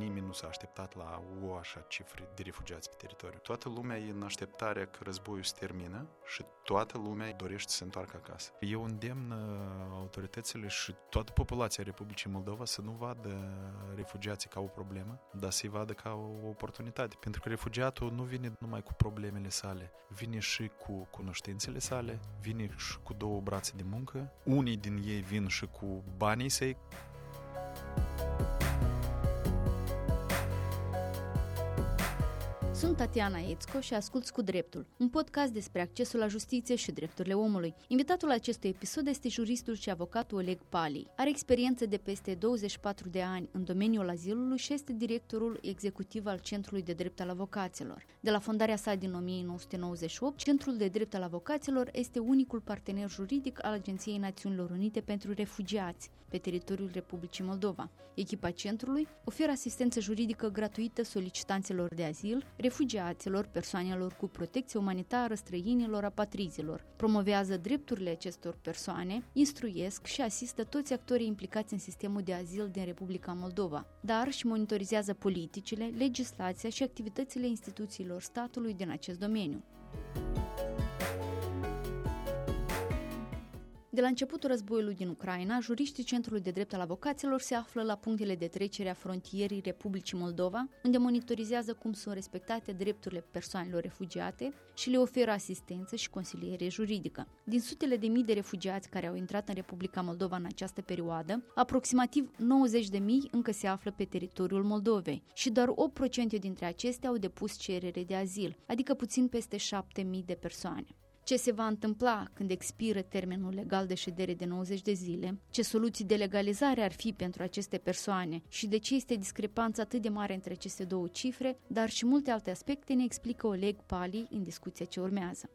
nimeni nu s-a așteptat la o așa cifre de refugiați pe teritoriu. Toată lumea e în așteptarea că războiul se termină și toată lumea dorește să se întoarcă acasă. Eu îndemn autoritățile și toată populația Republicii Moldova să nu vadă refugiații ca o problemă, dar să-i vadă ca o oportunitate. Pentru că refugiatul nu vine numai cu problemele sale, vine și cu cunoștințele sale, vine și cu două brațe de muncă. Unii din ei vin și cu banii săi, Sunt Tatiana Ețco și asculți cu dreptul, un podcast despre accesul la justiție și drepturile omului. Invitatul acestui episod este juristul și avocatul Oleg Pali. Are experiență de peste 24 de ani în domeniul azilului și este directorul executiv al Centrului de Drept al Avocaților. De la fondarea sa din 1998, Centrul de Drept al Avocaților este unicul partener juridic al Agenției Națiunilor Unite pentru Refugiați pe teritoriul Republicii Moldova. Echipa centrului oferă asistență juridică gratuită solicitanților de azil, refugiaților, persoanelor cu protecție umanitară, străinilor, apatrizilor. Promovează drepturile acestor persoane, instruiesc și asistă toți actorii implicați în sistemul de azil din Republica Moldova, dar și monitorizează politicile, legislația și activitățile instituțiilor statului din acest domeniu. De la începutul războiului din Ucraina, juriștii Centrului de Drept al Avocaților se află la punctele de trecere a frontierii Republicii Moldova, unde monitorizează cum sunt respectate drepturile persoanelor refugiate și le oferă asistență și consiliere juridică. Din sutele de mii de refugiați care au intrat în Republica Moldova în această perioadă, aproximativ 90 de mii încă se află pe teritoriul Moldovei și doar 8% dintre acestea au depus cerere de azil, adică puțin peste 7 mii de persoane ce se va întâmpla când expiră termenul legal de ședere de 90 de zile, ce soluții de legalizare ar fi pentru aceste persoane și de ce este discrepanța atât de mare între aceste două cifre, dar și multe alte aspecte ne explică Oleg Pali în discuția ce urmează.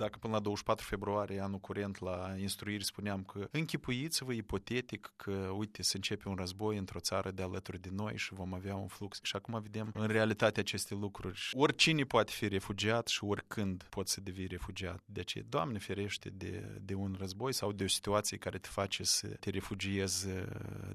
Dacă până la 24 februarie anul curent la instruiri spuneam că închipuiți-vă ipotetic că, uite, se începe un război într-o țară de alături de noi și vom avea un flux. Și acum vedem în realitate aceste lucruri. Oricine poate fi refugiat și oricând poți să devii refugiat. De aceea, Doamne ferește de, de un război sau de o situație care te face să te refugiezi uh,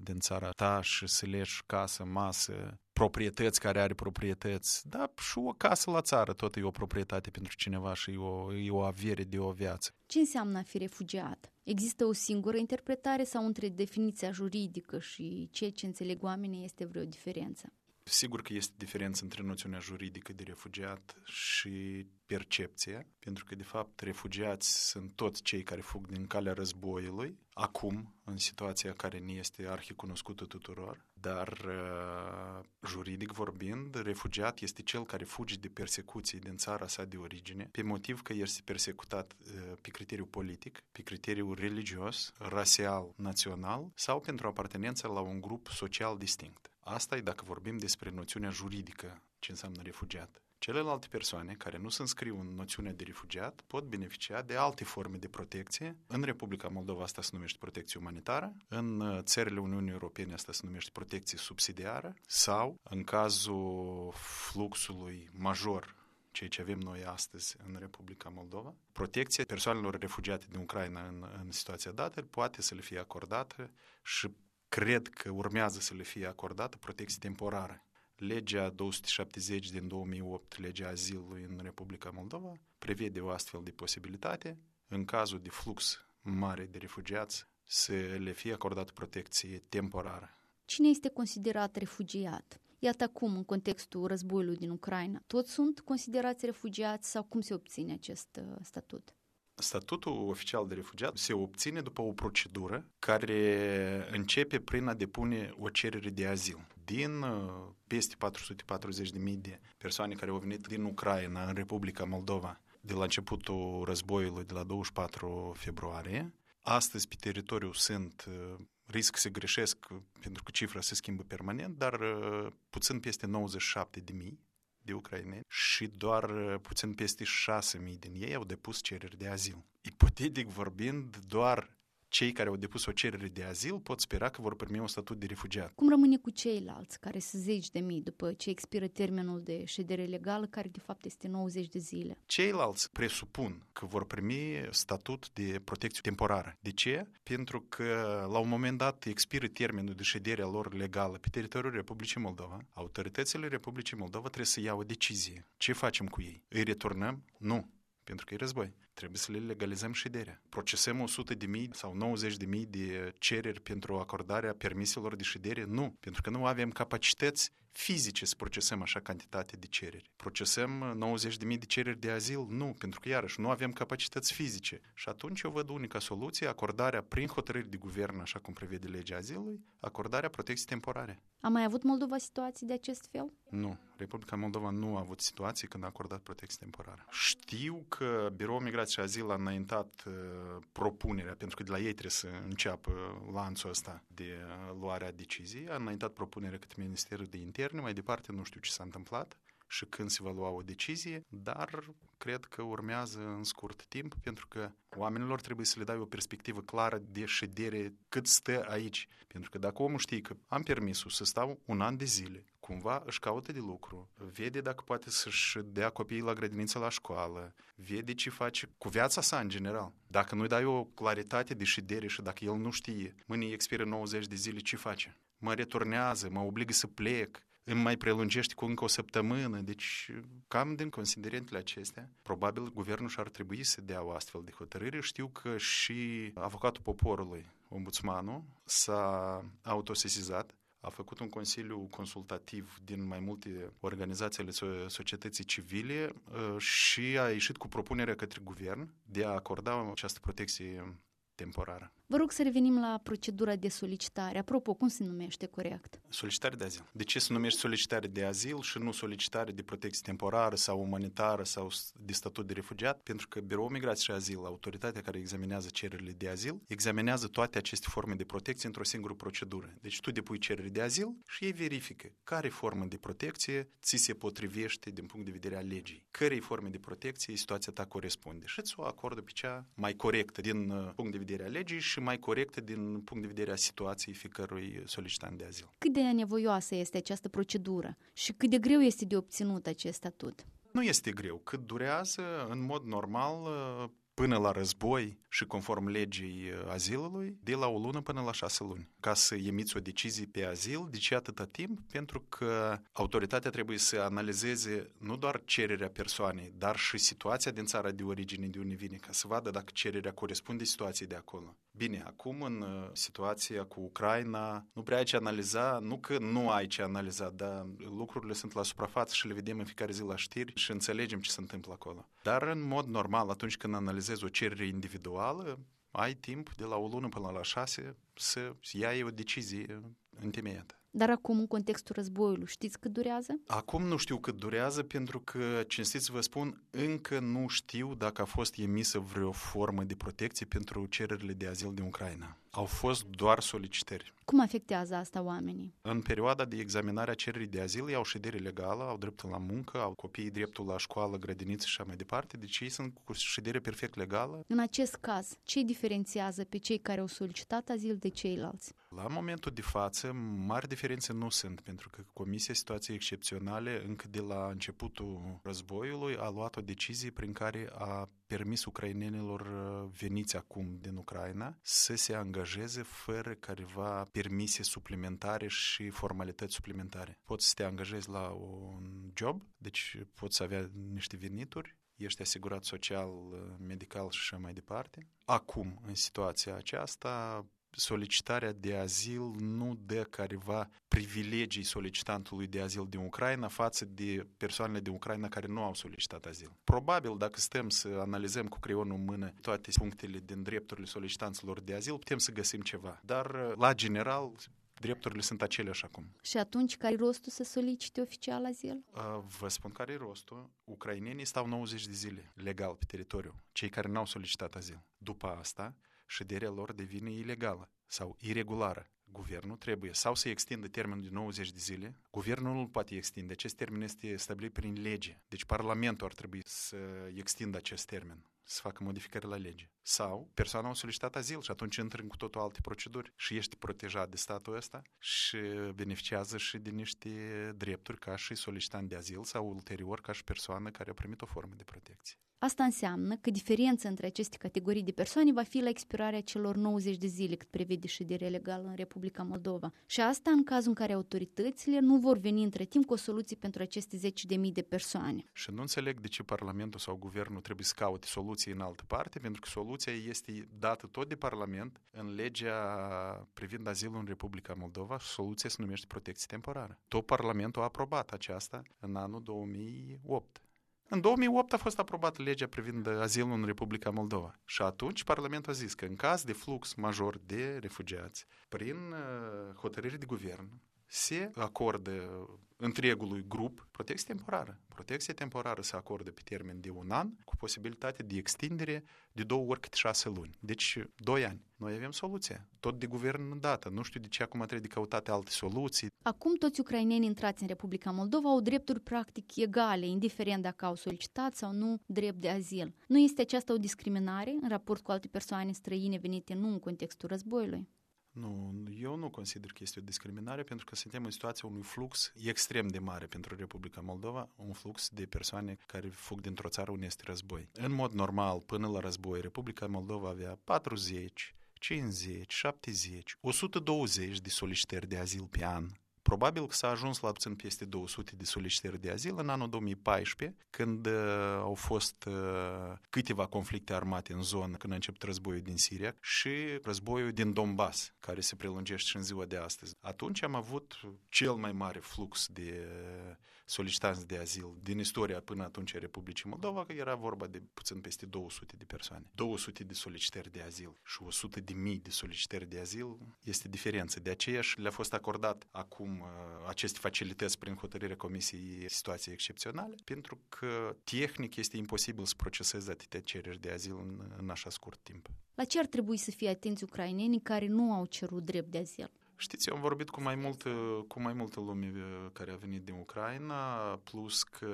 din țara ta și să leși casă, masă, proprietăți care are proprietăți, da, și o casă la țară tot e o proprietate pentru cineva și e o, e o avere de o viață. Ce înseamnă a fi refugiat? Există o singură interpretare sau între definiția juridică și ceea ce înțeleg oamenii este vreo diferență? Sigur că este diferență între noțiunea juridică de refugiat și percepția, pentru că, de fapt, refugiați sunt toți cei care fug din calea războiului, acum, în situația care nu este arhicunoscută tuturor, dar, uh, juridic vorbind, refugiat este cel care fuge de persecuții din țara sa de origine, pe motiv că este persecutat uh, pe criteriu politic, pe criteriu religios, rasial, național sau pentru apartenența la un grup social distinct. Asta e dacă vorbim despre noțiunea juridică, ce înseamnă refugiat. Celelalte persoane care nu se înscriu în noțiunea de refugiat pot beneficia de alte forme de protecție. În Republica Moldova asta se numește protecție umanitară, în uh, țările Uniunii Europene asta se numește protecție subsidiară sau, în cazul fluxului major ceea ce avem noi astăzi în Republica Moldova. Protecția persoanelor refugiate din Ucraina în, în situația dată poate să le fie acordată și cred că urmează să le fie acordată protecție temporară. Legea 270 din 2008, legea azilului în Republica Moldova, prevede o astfel de posibilitate, în cazul de flux mare de refugiați, să le fie acordată protecție temporară. Cine este considerat refugiat? Iată acum, în contextul războiului din Ucraina, toți sunt considerați refugiați sau cum se obține acest uh, statut? Statutul oficial de refugiat se obține după o procedură care începe prin a depune o cerere de azil. Din uh, peste 440.000 de persoane care au venit din Ucraina în Republica Moldova de la începutul războiului de la 24 februarie, astăzi pe teritoriu sunt uh, risc să greșesc pentru că cifra se schimbă permanent, dar uh, puțin peste 97 de mii de ucraineni și doar uh, puțin peste 6.000 din ei au depus cereri de azil. Ipotetic vorbind, doar cei care au depus o cerere de azil pot spera că vor primi un statut de refugiat. Cum rămâne cu ceilalți, care sunt zeci de mii după ce expiră termenul de ședere legală, care de fapt este 90 de zile? Ceilalți presupun că vor primi statut de protecție temporară. De ce? Pentru că la un moment dat expiră termenul de ședere a lor legală pe teritoriul Republicii Moldova. Autoritățile Republicii Moldova trebuie să ia o decizie. Ce facem cu ei? Îi returnăm? Nu pentru că e război. Trebuie să le legalizăm șederea. Procesăm 100 de mii sau 90 de mii de cereri pentru acordarea permiselor de ședere? Nu, pentru că nu avem capacități fizice să procesăm așa cantitate de cereri. Procesăm 90 de mii de cereri de azil? Nu, pentru că iarăși nu avem capacități fizice. Și atunci eu văd unica soluție, acordarea prin hotărâri de guvern, așa cum prevede legea azilului, acordarea protecției temporare. A mai avut Moldova situații de acest fel? Nu. Republica Moldova nu a avut situații când a acordat protecție temporară. Știu că Biroul Migrației și Azil a înaintat uh, propunerea, pentru că de la ei trebuie să înceapă lanțul ăsta de uh, luarea deciziei, a înaintat propunerea către Ministerul de Interne, mai departe nu știu ce s-a întâmplat și când se va lua o decizie, dar cred că urmează în scurt timp, pentru că oamenilor trebuie să le dai o perspectivă clară de ședere cât stă aici. Pentru că dacă omul știe că am permisul să stau un an de zile, cumva își caută de lucru, vede dacă poate să-și dea copiii la grădiniță la școală, vede ce face cu viața sa în general. Dacă nu-i dai o claritate de ședere și dacă el nu știe, mâine expiră 90 de zile, ce face? Mă returnează, mă obligă să plec, îmi mai prelungește cu încă o săptămână. Deci, cam din considerentele acestea, probabil guvernul și-ar trebui să dea o astfel de hotărâre. Știu că și avocatul poporului, ombudsmanul, s-a autosesizat a făcut un consiliu consultativ din mai multe organizații ale societății civile uh, și a ieșit cu propunerea către guvern de a acorda această protecție temporară. Vă rog să revenim la procedura de solicitare. Apropo, cum se numește corect? Solicitare de azil. De ce se numește solicitare de azil și nu solicitare de protecție temporară sau umanitară sau de statut de refugiat? Pentru că Biroul Migrație și Azil, autoritatea care examinează cererile de azil, examinează toate aceste forme de protecție într-o singură procedură. Deci tu depui cerere de azil și ei verifică care formă de protecție ți se potrivește din punct de vedere al legii. Cărei forme de protecție situația ta corespunde și îți o acordă pe cea mai corectă din uh, punct de vedere al legii și mai corectă din punct de vedere a situației fiecărui solicitant de azil. Cât de nevoioasă este această procedură și cât de greu este de obținut acest statut? Nu este greu. Cât durează, în mod normal, până la război și conform legii uh, azilului, de la o lună până la șase luni. Ca să emiți o decizie pe azil, de ce atâta timp? Pentru că autoritatea trebuie să analizeze nu doar cererea persoanei, dar și situația din țara de origine de unde vine, ca să vadă dacă cererea corespunde situației de acolo. Bine, acum în uh, situația cu Ucraina, nu prea ai ce analiza, nu că nu ai ce analiza, dar lucrurile sunt la suprafață și le vedem în fiecare zi la știri și înțelegem ce se întâmplă acolo. Dar în mod normal, atunci când analizezi o cerere individuală, ai timp de la o lună până la șase să iei o decizie întemeiată. Dar acum, în contextul războiului, știți cât durează? Acum nu știu cât durează, pentru că, cinstit să vă spun, încă nu știu dacă a fost emisă vreo formă de protecție pentru cererile de azil din Ucraina. Au fost doar solicitări. Cum afectează asta oamenii? În perioada de examinare a cererii de azil, ei au ședere legală, au dreptul la muncă, au copiii dreptul la școală, grădiniță și așa mai departe, deci ei sunt cu ședere perfect legală. În acest caz, ce diferențiază pe cei care au solicitat azil de ceilalți? La momentul de față, mari diferențe nu sunt, pentru că Comisia Situației Excepționale, încă de la începutul războiului, a luat o decizie prin care a permis ucrainenilor uh, veniți acum din Ucraina să se angajeze fără careva permise suplimentare și formalități suplimentare. Poți să te angajezi la un job, deci poți să avea niște venituri, ești asigurat social, uh, medical și așa mai departe. Acum, în situația aceasta, solicitarea de azil nu dă careva privilegii solicitantului de azil din Ucraina față de persoanele din Ucraina care nu au solicitat azil. Probabil, dacă stăm să analizăm cu creionul în mână toate punctele din drepturile solicitanților de azil, putem să găsim ceva. Dar, la general, drepturile sunt aceleași acum. Și atunci, care e rostul să solicite oficial azil? Vă spun care e rostul. Ucrainenii stau 90 de zile legal pe teritoriu, cei care n-au solicitat azil. După asta, șederea lor devine ilegală sau irregulară. Guvernul trebuie sau să extindă termenul de 90 de zile, guvernul nu poate extinde, acest termen este stabilit prin lege, deci Parlamentul ar trebui să extindă acest termen să facă modificări la lege. Sau persoana a solicitat azil și atunci intră în cu totul alte proceduri și ești protejat de statul ăsta și beneficiază și de niște drepturi ca și solicitant de azil sau ulterior ca și persoană care a primit o formă de protecție. Asta înseamnă că diferența între aceste categorii de persoane va fi la expirarea celor 90 de zile cât prevede șederea legală în Republica Moldova. Și asta în cazul în care autoritățile nu vor veni între timp cu o soluție pentru aceste 10.000 de persoane. Și nu înțeleg de ce Parlamentul sau Guvernul trebuie să caute soluții în altă parte, pentru că soluția este dată tot de Parlament în legea privind azilul în Republica Moldova și soluția se numește protecție temporară. Tot Parlamentul a aprobat aceasta în anul 2008. În 2008 a fost aprobată legea privind azilul în Republica Moldova și atunci Parlamentul a zis că în caz de flux major de refugiați, prin uh, hotărâri de guvern, se acordă întregului grup protecție temporară. Protecție temporară se acordă pe termen de un an, cu posibilitate de extindere de două ori câte șase luni. Deci, doi ani. Noi avem soluția. Tot de guvern dată. Nu știu de ce acum trebuie de căutate alte soluții. Acum toți ucrainenii intrați în Republica Moldova au drepturi practic egale, indiferent dacă au solicitat sau nu drept de azil. Nu este aceasta o discriminare în raport cu alte persoane străine venite nu în contextul războiului? Nu, eu nu consider că este o discriminare pentru că suntem în situația unui flux extrem de mare pentru Republica Moldova, un flux de persoane care fug dintr-o țară unde este război. În mod normal, până la război, Republica Moldova avea 40, 50, 70, 120 de solicitări de azil pe an Probabil că s-a ajuns la puțin peste 200 de solicitări de azil în anul 2014, când uh, au fost uh, câteva conflicte armate în zonă, când a început războiul din Siria și războiul din Donbass, care se prelungește și în ziua de astăzi. Atunci am avut cel mai mare flux de solicitanți de azil din istoria până atunci a Republicii Moldova, că era vorba de puțin peste 200 de persoane. 200 de solicitări de azil și 100 de mii de solicitări de azil este diferență. De aceea și le-a fost acordat acum Uh, aceste facilități prin hotărârea Comisiei situații excepționale, pentru că tehnic este imposibil să proceseze atâtea cereri de azil în, în așa scurt timp. La ce ar trebui să fie atenți ucrainenii care nu au cerut drept de azil? Știți, eu am vorbit cu mai, mult, cu mai multă lume uh, care a venit din Ucraina, plus că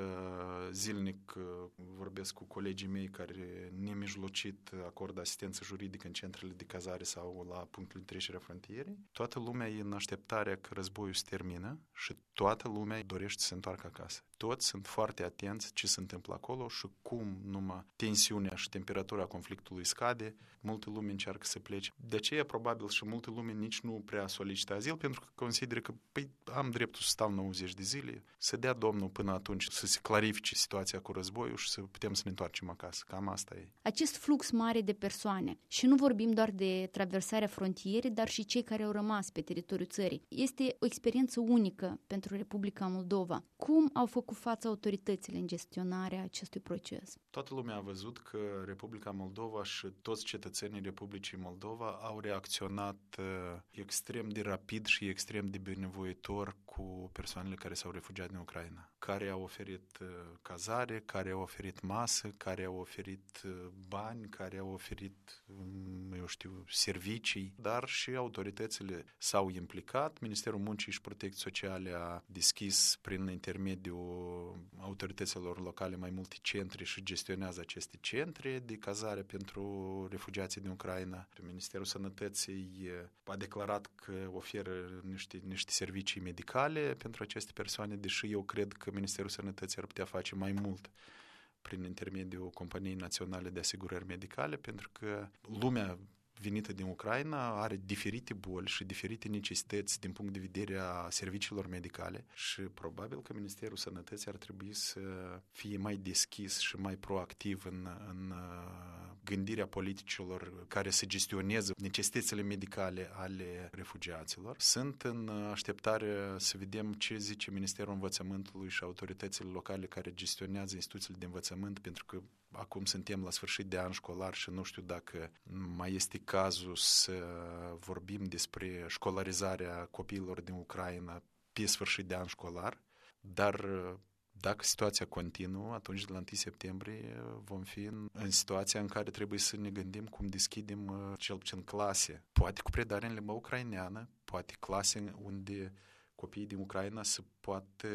zilnic uh, vorbesc cu colegii mei care nemijlocit acordă asistență juridică în centrele de cazare sau la punctul de trecere a frontierei. Toată lumea e în așteptarea că războiul se termină și toată lumea dorește să se întoarcă acasă. Toți sunt foarte atenți ce se întâmplă acolo și cum numai tensiunea și temperatura conflictului scade, multe lume încearcă să plece. De aceea, probabil, și multe lume nici nu prea solicită azil, pentru că consideră că păi, am dreptul să stau 90 de zile, să dea Domnul până atunci să se clarifice situația cu războiul și să putem să ne întoarcem acasă. Cam asta e. Acest flux mare de persoane, și nu vorbim doar de traversarea frontierei, dar și cei care au rămas pe teritoriul țării, este o experiență unică pentru Republica Moldova. Cum au făcut față autoritățile în gestionarea acestui proces? Toată lumea a văzut că Republica Moldova și toți cetățenii Republicii Moldova au reacționat uh, extrem de rapid și extrem de binevoitor cu persoanele care s-au refugiat din Ucraina, care au oferit uh, cazare, care au oferit masă, care au oferit uh, bani, care au oferit, um, eu știu, servicii, dar și autoritățile s-au implicat. Ministerul Muncii și Protecției Sociale a deschis prin intermediul autorităților locale mai multe centre și gestionează aceste centre de cazare pentru refugiații din Ucraina. Ministerul Sănătății a declarat că oferă niște, niște servicii medicale pentru aceste persoane, deși eu cred că Ministerul Sănătății ar putea face mai mult prin intermediul Companiei Naționale de Asigurări Medicale, pentru că lumea venită din Ucraina are diferite boli și diferite necesități din punct de vedere a serviciilor medicale și probabil că Ministerul Sănătății ar trebui să fie mai deschis și mai proactiv în, în uh, gândirea politicilor care să gestioneze necesitățile medicale ale refugiaților. Sunt în așteptare să vedem ce zice Ministerul Învățământului și autoritățile locale care gestionează instituțiile de învățământ, pentru că acum suntem la sfârșit de an școlar și nu știu dacă mai este cazul să vorbim despre școlarizarea copiilor din Ucraina pe sfârșit de an școlar, dar dacă situația continuă, atunci de la 1 septembrie vom fi în, în situația în care trebuie să ne gândim cum deschidem uh, cel puțin clase, poate cu predare în limba ucraineană, poate clase unde copiii din Ucraina să poată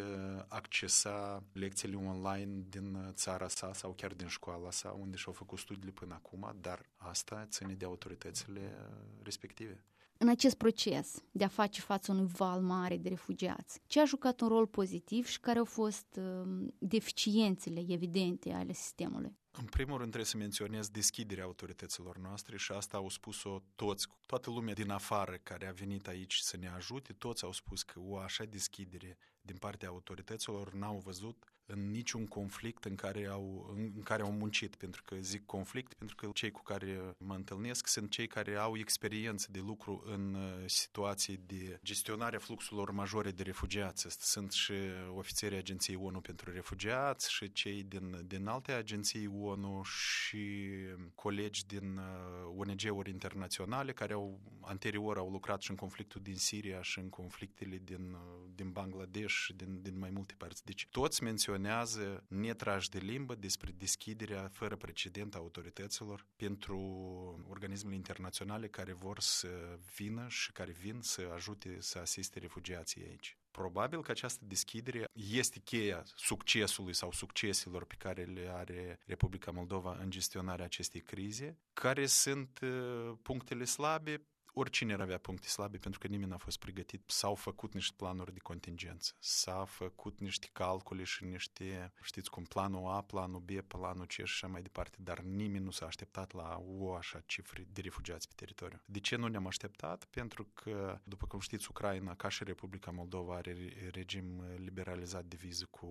accesa lecțiile online din țara sa sau chiar din școala sa, unde și-au făcut studiile până acum, dar asta ține de autoritățile respective. În acest proces de a face față unui val mare de refugiați, ce a jucat un rol pozitiv și care au fost uh, deficiențele evidente ale sistemului? În primul rând trebuie să menționez deschiderea autorităților noastre și asta au spus-o toți, toată lumea din afară care a venit aici să ne ajute, toți au spus că o așa deschidere din partea autorităților n-au văzut în niciun conflict în care au, în care au muncit, pentru că zic conflict, pentru că cei cu care mă întâlnesc sunt cei care au experiență de lucru în uh, situații de gestionare a fluxurilor majore de refugiați. Sunt și ofițerii Agenției ONU pentru Refugiați și cei din, din alte agenții ONU și colegi din uh, ONG-uri internaționale care au anterior au lucrat și în conflictul din Siria și în conflictele din, uh, din Bangladesh și din, din mai multe părți. Deci toți menționează menționează netrași de limbă despre deschiderea fără precedent a autorităților pentru organismele internaționale care vor să vină și care vin să ajute să asiste refugiații aici. Probabil că această deschidere este cheia succesului sau succeselor pe care le are Republica Moldova în gestionarea acestei crize, care sunt uh, punctele slabe oricine ar avea puncte slabe pentru că nimeni n-a fost pregătit. S-au făcut niște planuri de contingență, s-a făcut niște calcule și niște, știți cum, planul A, planul B, planul C și așa mai departe, dar nimeni nu s-a așteptat la o așa cifre de refugiați pe teritoriu. De ce nu ne-am așteptat? Pentru că, după cum știți, Ucraina, ca și Republica Moldova, are regim liberalizat de viză cu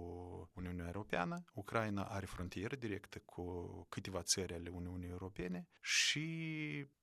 Uniunea Europeană. Ucraina are frontieră directă cu câteva țări ale Uniunii Europene și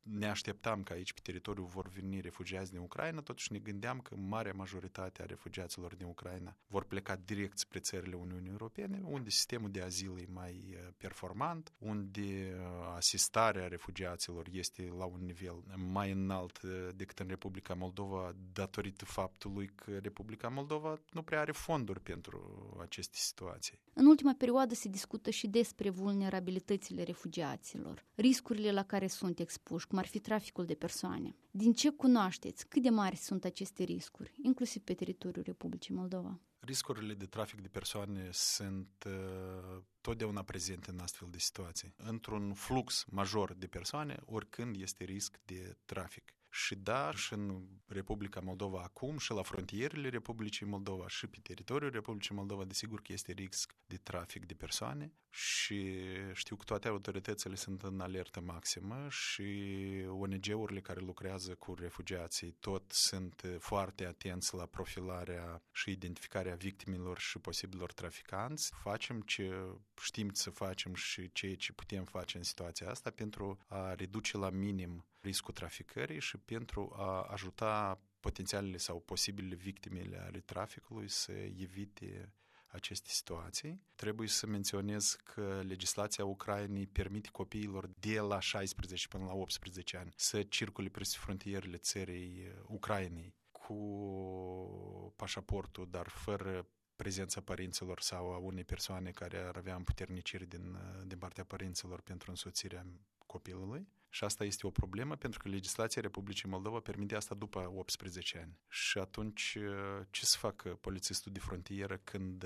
ne așteptam ca aici pe teritoriu teritoriu vor veni refugiați din Ucraina, totuși ne gândeam că marea majoritate a refugiaților din Ucraina vor pleca direct spre țările Uniunii Europene, unde sistemul de azil e mai uh, performant, unde uh, asistarea refugiaților este la un nivel mai înalt uh, decât în Republica Moldova, datorită faptului că Republica Moldova nu prea are fonduri pentru aceste situații. În ultima perioadă se discută și despre vulnerabilitățile refugiaților, riscurile la care sunt expuși, cum ar fi traficul de persoane. Din ce cunoașteți? Cât de mari sunt aceste riscuri, inclusiv pe teritoriul Republicii Moldova? Riscurile de trafic de persoane sunt uh, totdeauna prezente în astfel de situații. Într-un flux major de persoane, oricând este risc de trafic. Și da, și în Republica Moldova acum, și la frontierele Republicii Moldova, și pe teritoriul Republicii Moldova, desigur că este risc de trafic de persoane și știu că toate autoritățile sunt în alertă maximă și ONG-urile care lucrează cu refugiații tot sunt foarte atenți la profilarea și identificarea victimelor și posibilor traficanți. Facem ce știm să facem și ceea ce putem face în situația asta pentru a reduce la minim riscul traficării și pentru a ajuta potențialele sau posibile victimele ale traficului să evite aceste situații. Trebuie să menționez că legislația Ucrainei permite copiilor de la 16 până la 18 ani să circule peste frontierele țării Ucrainei cu pașaportul, dar fără prezența părinților sau a unei persoane care ar avea împuterniciri din, din partea părinților pentru însoțirea copilului. Și asta este o problemă pentru că legislația Republicii Moldova permite asta după 18 ani. Și atunci ce să facă polițistul de frontieră când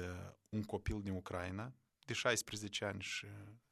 un copil din Ucraina, de 16 ani și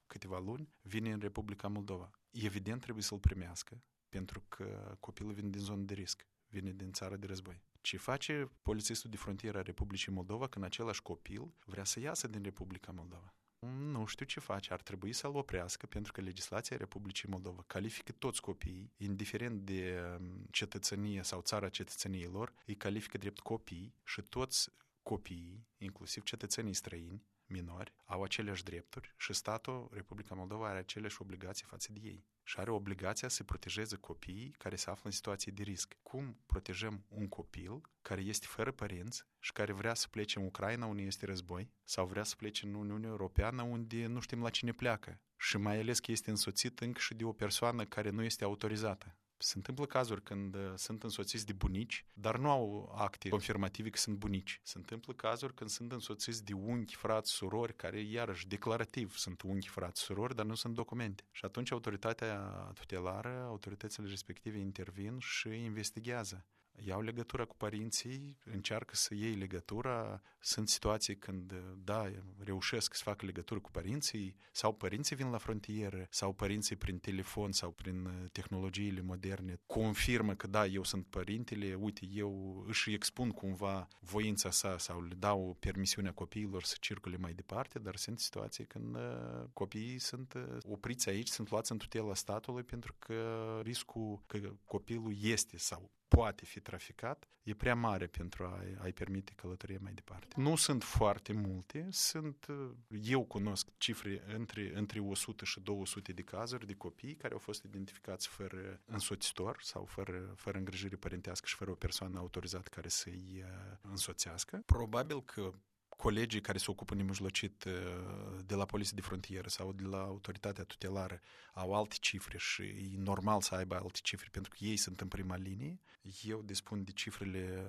câteva luni, vine în Republica Moldova? Evident trebuie să-l primească, pentru că copilul vine din zonă de risc, vine din țară de război. Ce face polițistul de frontieră a Republicii Moldova când același copil vrea să iasă din Republica Moldova? nu știu ce face, ar trebui să-l oprească pentru că legislația Republicii Moldova califică toți copiii, indiferent de um, cetățenie sau țara cetățeniei lor, îi califică drept copii și toți copiii, inclusiv cetățenii străini, minori, au aceleași drepturi și statul Republica Moldova are aceleași obligații față de ei și are obligația să protejeze copiii care se află în situații de risc. Cum protejăm un copil care este fără părinți și care vrea să plece în Ucraina unde este război sau vrea să plece în Uniunea Europeană unde nu știm la cine pleacă și mai ales că este însoțit încă și de o persoană care nu este autorizată. Se întâmplă cazuri când uh, sunt însoțiți de bunici, dar nu au acte confirmative că sunt bunici. Se întâmplă cazuri când sunt însoțiți de unchi, frați, surori, care iarăși declarativ sunt unchi, frați, surori, dar nu sunt documente. Și atunci autoritatea tutelară, autoritățile respective intervin și investigează. Iau legătura cu părinții, încearcă să iei legătura. Sunt situații când, da, reușesc să facă legătură cu părinții sau părinții vin la frontieră sau părinții prin telefon sau prin uh, tehnologiile moderne confirmă că da, eu sunt părintele, uite, eu își expun cumva voința sa sau le dau permisiunea copiilor să circule mai departe, dar sunt situații când uh, copiii sunt uh, opriți aici, sunt luați în tutela statului pentru că riscul că copilul este sau poate fi traficat e prea mare pentru a-i, a permite călătorie mai departe. Nu sunt foarte multe, sunt, eu cunosc cifre între, între 100 și 200 de cazuri de copii care au fost identificați fără însoțitor sau fără, fără îngrijire părintească și fără o persoană autorizată care să-i uh, însoțească. Probabil că colegii care se ocupă nemijlocit uh, de la Poliția de Frontieră sau de la Autoritatea Tutelară au alte cifre și e normal să aibă alte cifre pentru că ei sunt în prima linie. Eu dispun de cifrele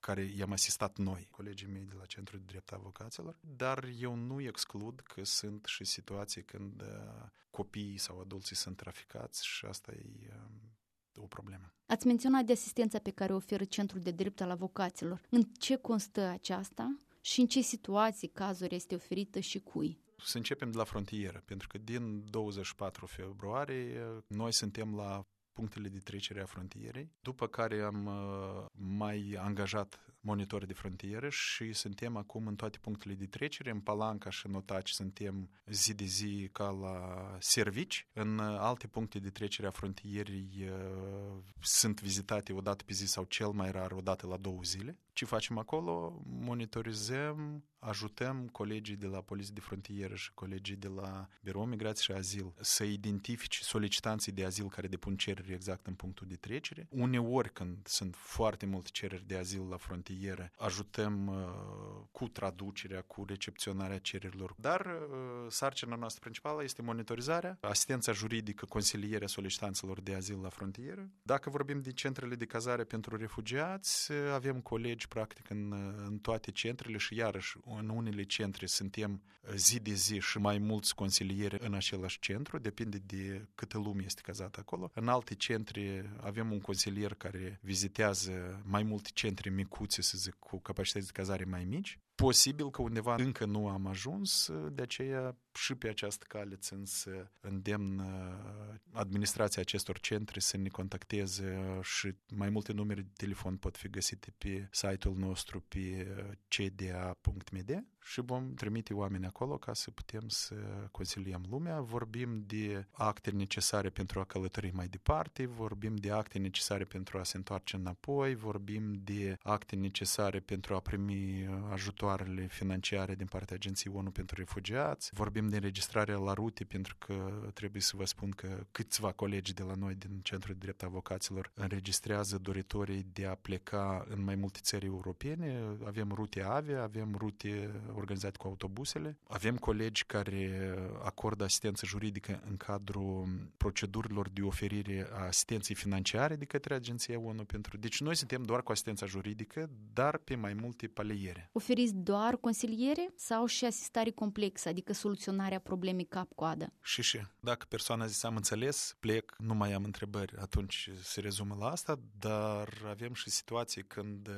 care i-am asistat noi, colegii mei de la Centrul de Drept Avocaților, dar eu nu exclud că sunt și situații când uh, copiii sau adulții sunt traficați și asta e uh, o problemă. Ați menționat de asistența pe care o oferă Centrul de Drept al Avocaților. În ce constă aceasta? Și în ce situații cazuri este oferită și cui? Să începem de la frontieră, pentru că din 24 februarie noi suntem la punctele de trecere a frontierei, după care am uh, mai angajat monitori de frontieră și suntem acum în toate punctele de trecere, în Palanca și în Otaci suntem zi de zi ca la servici, în alte puncte de trecere a frontierii uh, sunt vizitate o dată pe zi sau cel mai rar o dată la două zile. Ce facem acolo? Monitorizăm, ajutăm colegii de la Poliție de Frontieră și colegii de la Birou Migrație și Azil să identifice solicitanții de azil care depun cereri exact în punctul de trecere. Uneori, când sunt foarte multe cereri de azil la frontieră, ajutăm uh, cu traducerea, cu recepționarea cererilor. Dar uh, sarcina noastră principală este monitorizarea, asistența juridică, consilierea solicitanților de azil la frontieră. Dacă vorbim de centrele de cazare pentru refugiați, avem colegi colegi, practic, în, în toate centrele și, iarăși, în unele centre suntem zi de zi și mai mulți consilieri în același centru, depinde de câtă lume este cazată acolo. În alte centre avem un consilier care vizitează mai multe centre micuțe, să zic, cu capacități de cazare mai mici. Posibil că undeva încă nu am ajuns, de aceea și pe această cale țin să îndemn uh, administrația acestor centre să ne contacteze și mai multe numere de telefon pot fi găsite pe site-ul nostru pe cda.md și vom trimite oameni acolo ca să putem să consiliem lumea. Vorbim de acte necesare pentru a călători mai departe, vorbim de acte necesare pentru a se întoarce înapoi, vorbim de acte necesare pentru a primi ajutoarele financiare din partea Agenției ONU pentru Refugiați, vorbim de înregistrarea la rute pentru că trebuie să vă spun că câțiva colegi de la noi din Centrul de Drept Avocaților înregistrează doritorii de a pleca în mai multe țări europene. Avem rute avia, avem rute organizate cu autobuzele. Avem colegi care acordă asistență juridică în cadrul procedurilor de oferire a asistenței financiare de către Agenția ONU pentru... Deci noi suntem doar cu asistența juridică, dar pe mai multe paliere. Oferiți doar consiliere sau și asistare complexă, adică soluționarea problemei cap-coadă? Și și. Dacă persoana zice am înțeles, plec, nu mai am întrebări, atunci se rezumă la asta, dar avem și situații când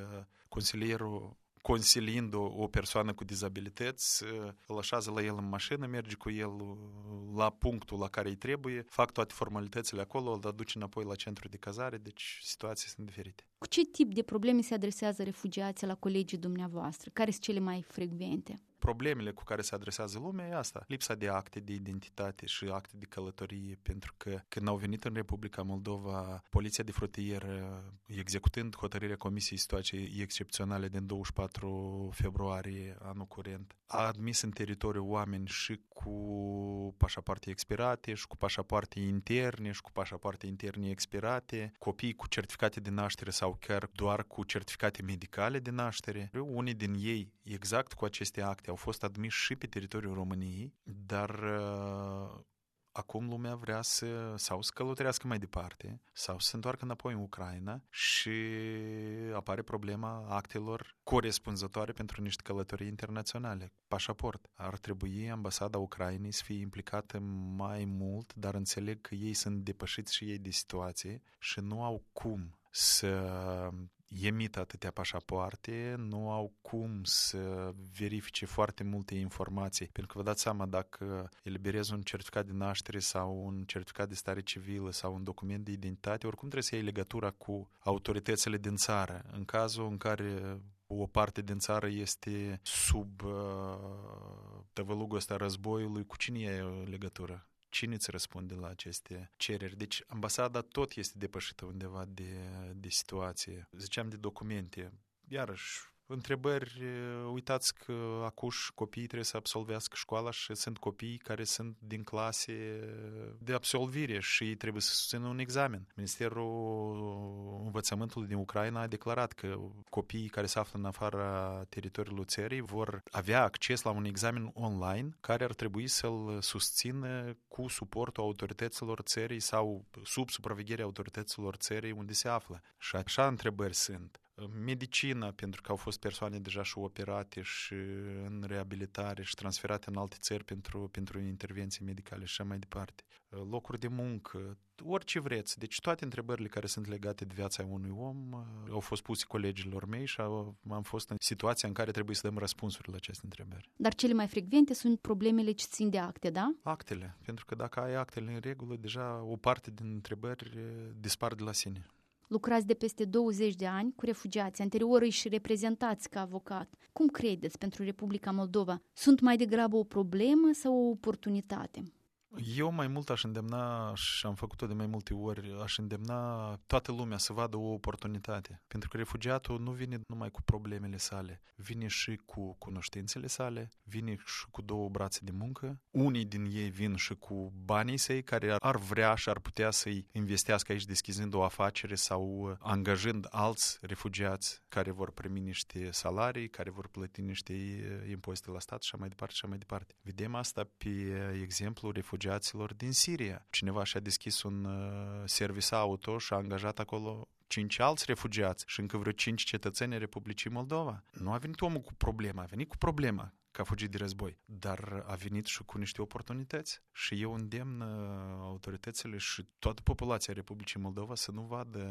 consilierul consiliind o, o persoană cu dizabilități, îl așează la el în mașină, merge cu el la punctul la care îi trebuie, fac toate formalitățile acolo, îl aduce înapoi la centru de cazare, deci situații sunt diferite. Cu ce tip de probleme se adresează refugiații la colegii dumneavoastră? Care sunt cele mai frecvente? Problemele cu care se adresează lumea e asta, lipsa de acte de identitate și acte de călătorie, pentru că când au venit în Republica Moldova, Poliția de Frontieră, executând hotărârea Comisiei Situații Excepționale din 24 februarie anul curent, a admis în teritoriu oameni și cu pașapoarte expirate și cu pașapoarte interne și cu pașapoarte interne expirate, copii cu certificate de naștere sau chiar doar cu certificate medicale de naștere. Unii din ei, exact cu aceste acte, au fost admiși și pe teritoriul României, dar uh, acum lumea vrea să sau să călătorească mai departe sau să se întoarcă înapoi în Ucraina și apare problema actelor corespunzătoare pentru niște călătorii internaționale, pașaport. Ar trebui ambasada Ucrainei să fie implicată mai mult, dar înțeleg că ei sunt depășiți și ei de situație și nu au cum să emită atâtea pașapoarte, nu au cum să verifice foarte multe informații. Pentru că vă dați seama, dacă eliberezi un certificat de naștere sau un certificat de stare civilă sau un document de identitate, oricum trebuie să iei legătura cu autoritățile din țară. În cazul în care o parte din țară este sub uh, tăvălugul ăsta războiului, cu cine e legătură? Cine îți răspunde la aceste cereri? Deci ambasada tot este depășită undeva de, de situație. Ziceam de documente. Iarăși, întrebări, uitați că acuși copiii trebuie să absolvească școala și sunt copii care sunt din clase de absolvire și ei trebuie să susțină un examen. Ministerul Învățământului din Ucraina a declarat că copiii care se află în afara teritoriului țării vor avea acces la un examen online care ar trebui să-l susțină cu suportul autorităților țării sau sub supravegherea autorităților țării unde se află. Și așa întrebări sunt medicina, pentru că au fost persoane deja și operate și în reabilitare și transferate în alte țări pentru, pentru intervenții medicale și așa mai departe. Locuri de muncă, orice vreți. Deci toate întrebările care sunt legate de viața unui om uh, au fost puse colegilor mei și am fost în situația în care trebuie să dăm răspunsuri la aceste întrebări. Dar cele mai frecvente sunt problemele ce țin de acte, da? Actele, pentru că dacă ai actele în regulă, deja o parte din întrebări uh, dispar de la sine. Lucrați de peste 20 de ani cu refugiați, anterior îi și reprezentați ca avocat. Cum credeți pentru Republica Moldova? Sunt mai degrabă o problemă sau o oportunitate? Eu mai mult aș îndemna, și am făcut-o de mai multe ori, aș îndemna toată lumea să vadă o oportunitate. Pentru că refugiatul nu vine numai cu problemele sale, vine și cu cunoștințele sale, vine și cu două brațe de muncă. Unii din ei vin și cu banii săi care ar vrea și ar putea să-i investească aici deschizând o afacere sau angajând alți refugiați care vor primi niște salarii, care vor plăti niște impozite la stat și așa mai departe și așa mai departe. Vedem asta pe exemplu refugiaților refugiaților din Siria. Cineva și-a deschis un uh, service auto și a angajat acolo cinci alți refugiați și încă vreo cinci cetățeni Republicii Moldova. Nu a venit omul cu problema, a venit cu problema că a fugit de război, dar a venit și cu niște oportunități. Și eu îndemn uh, autoritățile și toată populația Republicii Moldova să nu vadă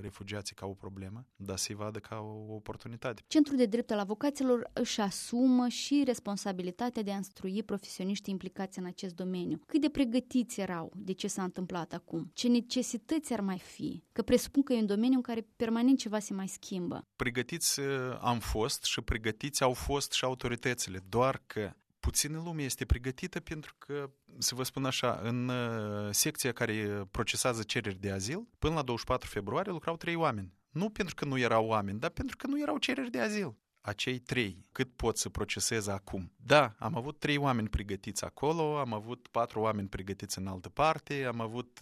refugiații ca o problemă, dar să-i vadă ca o oportunitate. Centrul de drept al avocaților își asumă și responsabilitatea de a instrui profesioniștii implicați în acest domeniu. Cât de pregătiți erau de ce s-a întâmplat acum? Ce necesități ar mai fi? Că presupun că e un domeniu în care permanent ceva se mai schimbă. Pregătiți uh, am fost și pregătiți au fost și autoritățile doar că puțină lume este pregătită pentru că, să vă spun așa, în uh, secția care procesează cereri de azil, până la 24 februarie lucrau trei oameni. Nu pentru că nu erau oameni, dar pentru că nu erau cereri de azil acei trei, cât pot să procesez acum. Da, am avut trei oameni pregătiți acolo, am avut patru oameni pregătiți în altă parte, am avut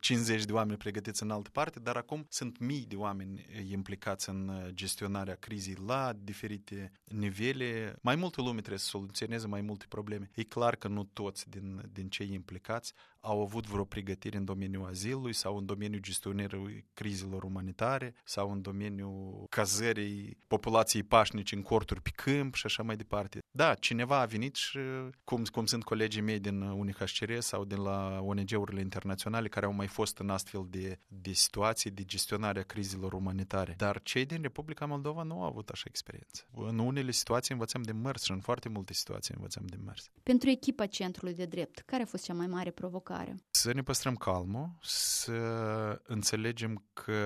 50 de oameni pregătiți în altă parte, dar acum sunt mii de oameni implicați în gestionarea crizei la diferite nivele. Mai multă lume trebuie să soluționeze mai multe probleme. E clar că nu toți din, din cei implicați au avut vreo pregătire în domeniul azilului sau în domeniul gestionării crizelor umanitare sau în domeniul cazării populației pașnice în corturi pe câmp și așa mai departe. Da, cineva a venit și, cum, cum sunt colegii mei din UNHCR sau din la ONG-urile internaționale care au mai fost în astfel de, de situații de gestionare a crizelor umanitare. Dar cei din Republica Moldova nu au avut așa experiență. În unele situații învățăm de mers și în foarte multe situații învățăm de mers. Pentru echipa Centrului de Drept, care a fost cea mai mare provocare? Să ne păstrăm calmul, să înțelegem că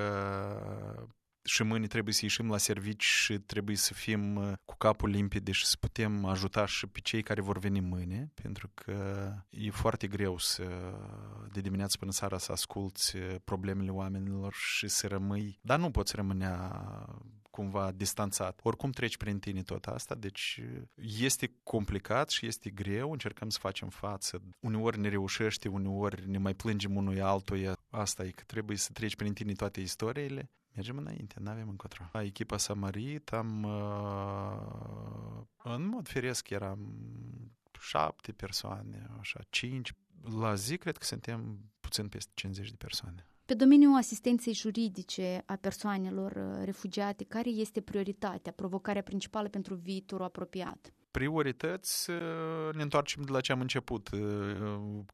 și mâine trebuie să ieșim la servici și trebuie să fim uh, cu capul limpede și să putem ajuta și pe cei care vor veni mâine, pentru că e foarte greu să de dimineață până seara să asculți uh, problemele oamenilor și să rămâi, dar nu poți rămâne cumva distanțat. Oricum treci prin tine tot asta, deci uh, este complicat și este greu, încercăm să facem față. Uneori ne reușește, uneori ne mai plângem unui altuia. Asta e că trebuie să treci prin tine toate istoriile, mergem înainte, nu avem încotro. Echipa s-a mărit, am, uh, în mod firesc eram șapte persoane, așa, cinci. La zi cred că suntem puțin peste 50 de persoane. Pe domeniul asistenței juridice a persoanelor uh, refugiate, care este prioritatea, provocarea principală pentru viitorul apropiat? Priorități, ne întoarcem de la ce am început.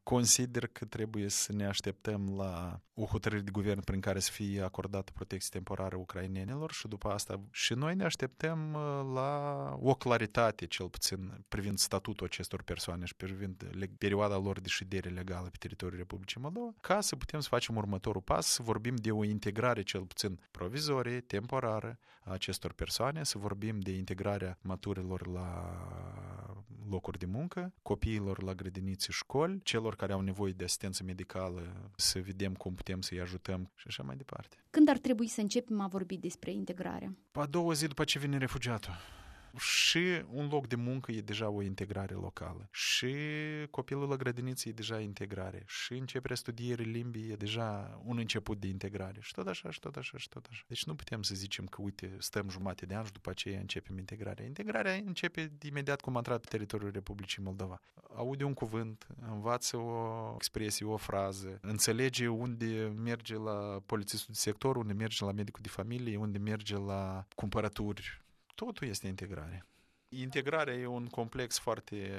Consider că trebuie să ne așteptăm la o hotărâre de guvern prin care să fie acordată protecție temporară ucrainenilor și după asta și noi ne așteptăm la o claritate, cel puțin, privind statutul acestor persoane și privind perioada lor de ședere legală pe teritoriul Republicii Moldova, ca să putem să facem următorul pas, să vorbim de o integrare cel puțin provizorie, temporară a acestor persoane, să vorbim de integrarea maturilor la locuri de muncă, copiilor la grădinițe școli, celor care au nevoie de asistență medicală, să vedem cum putem să-i ajutăm și așa mai departe. Când ar trebui să începem a vorbi despre integrare? A doua zi după ce vine refugiatul și un loc de muncă e deja o integrare locală, și copilul la grădiniță e deja integrare, și începerea studierii limbii e deja un început de integrare, și tot așa, și tot așa, și tot așa. Deci nu putem să zicem că, uite, stăm jumate de ani și după aceea începem integrarea. Integrarea începe imediat cum am intrat pe teritoriul Republicii Moldova. Aude un cuvânt, învață o expresie, o frază, înțelege unde merge la polițistul de sector, unde merge la medicul de familie, unde merge la cumpărături Totul este integrare. Integrarea e un complex foarte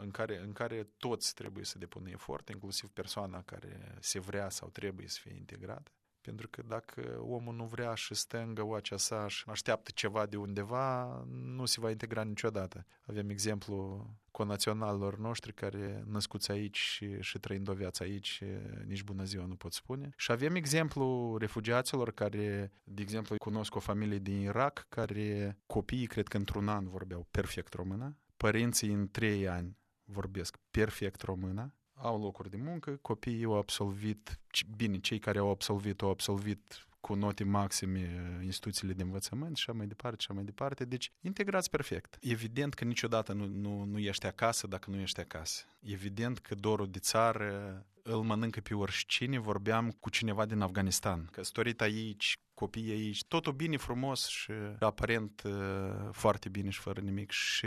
în care, în care toți trebuie să depună efort, inclusiv persoana care se vrea sau trebuie să fie integrată. Pentru că dacă omul nu vrea și stă în găoacea sa și așteaptă ceva de undeva, nu se va integra niciodată. Avem exemplu conaționalilor noștri care născuți aici și, și trăind o viață aici, nici bună ziua nu pot spune. Și avem exemplu refugiaților care, de exemplu, cunosc o familie din Irak care copiii, cred că într-un an vorbeau perfect română, părinții în trei ani vorbesc perfect română, au locuri de muncă, copiii au absolvit, bine, cei care au absolvit, au absolvit cu note maxime instituțiile de învățământ și așa mai departe, și așa mai departe. Deci, integrați perfect. Evident că niciodată nu, nu, nu ești acasă dacă nu ești acasă. Evident că dorul de țară îl mănâncă pe oricine. Vorbeam cu cineva din Afganistan. Căsătorit aici, copii aici, totul bine, frumos și aparent uh, foarte bine și fără nimic. Și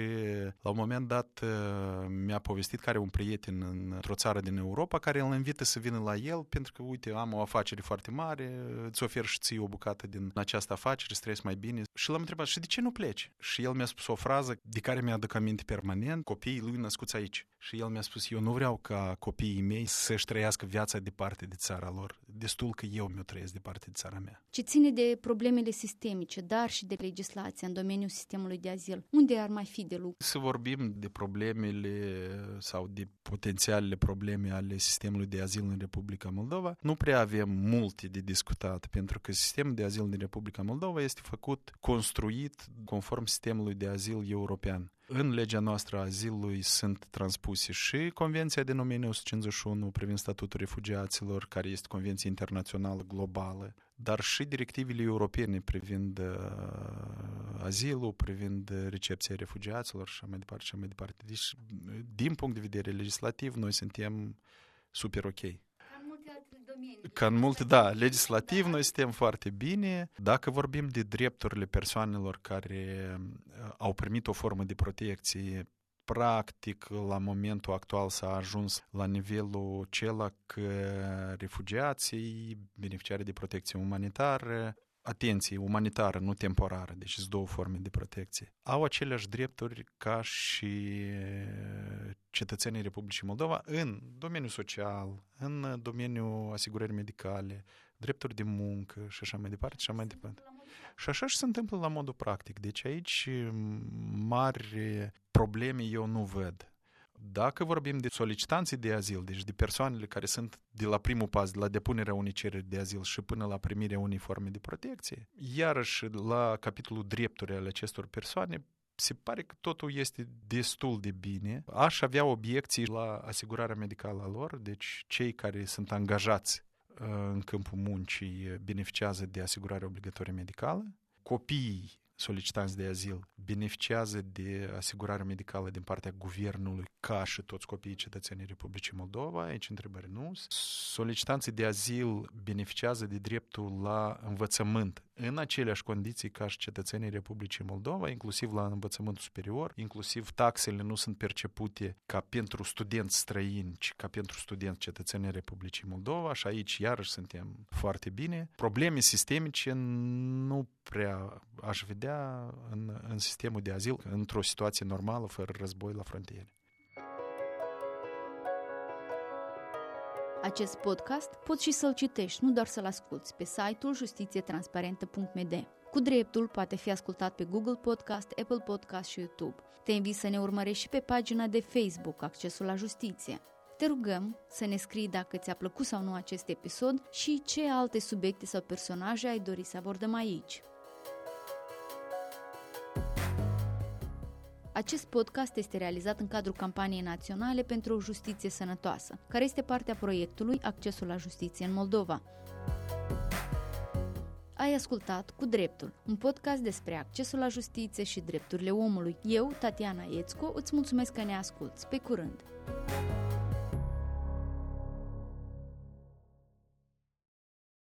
la un moment dat uh, mi-a povestit că are un prieten într-o țară din Europa care îl invită să vină la el pentru că, uite, am o afacere foarte mare, îți ofer și ție o bucată din această afacere, să trăiesc mai bine. Și l-am întrebat, și de ce nu pleci? Și el mi-a spus o frază de care mi-aduc aminte permanent, copiii lui născuți aici. Și el mi-a spus, eu nu vreau ca copiii mei să-și trăiască viața departe de țara lor. Destul că eu mi-o trăiesc departe de țara mea. Ce ține de problemele sistemice, dar și de legislația în domeniul sistemului de azil, unde ar mai fi de lucru? Să vorbim de problemele sau de potențialele probleme ale sistemului de azil în Republica Moldova, nu prea avem multe de discutat, pentru că sistemul de azil din Republica Moldova este făcut, construit conform sistemului de azil european. În legea noastră a azilului sunt transpuse și Convenția din 1951 privind statutul refugiaților, care este convenție internațională globală, dar și directivele europene privind uh, azilul, privind recepția refugiaților și așa mai departe și așa mai departe. Deci, din punct de vedere legislativ, noi suntem super ok ca în multe, da, legislativ noi suntem foarte bine. Dacă vorbim de drepturile persoanelor care uh, au primit o formă de protecție practic, la momentul actual s-a ajuns la nivelul acela că refugiații, beneficiarii de protecție umanitară, atenție, umanitară, nu temporară, deci sunt două forme de protecție, au aceleași drepturi ca și cetățenii Republicii Moldova în domeniul social, în domeniul asigurării medicale, drepturi de muncă și așa mai departe, și așa mai departe. Și așa și se întâmplă la modul practic. Deci aici mari probleme eu nu văd. Dacă vorbim de solicitanții de azil, deci de persoanele care sunt de la primul pas, de la depunerea unei cereri de azil și până la primirea unei forme de protecție, iarăși la capitolul drepturi ale acestor persoane, se pare că totul este destul de bine. Aș avea obiecții la asigurarea medicală a lor, deci cei care sunt angajați uh, în câmpul muncii beneficiază de asigurare obligatorie medicală. Copiii solicitanți de azil beneficiază de asigurare medicală din partea guvernului ca și toți copiii cetățenii Republicii Moldova, aici întrebări nu. Solicitanții de azil beneficiază de dreptul la învățământ în aceleași condiții ca și cetățenii Republicii Moldova, inclusiv la învățământul superior, inclusiv taxele nu sunt percepute ca pentru studenți străini, ci ca pentru studenți cetățenii Republicii Moldova și aici iarăși suntem foarte bine. Probleme sistemice nu prea aș vedea în, în sistemul de azil într-o situație normală, fără război la frontiere. Acest podcast poți și să-l citești, nu doar să-l asculți, pe site-ul justițietransparentă.md. Cu dreptul poate fi ascultat pe Google Podcast, Apple Podcast și YouTube. Te invit să ne urmărești și pe pagina de Facebook Accesul la Justiție. Te rugăm să ne scrii dacă ți-a plăcut sau nu acest episod și ce alte subiecte sau personaje ai dori să abordăm aici. Acest podcast este realizat în cadrul campaniei naționale pentru o justiție sănătoasă, care este partea proiectului Accesul la justiție în Moldova. Ai ascultat Cu Dreptul, un podcast despre accesul la justiție și drepturile omului. Eu, Tatiana Iețco, îți mulțumesc că ne asculți. Pe curând!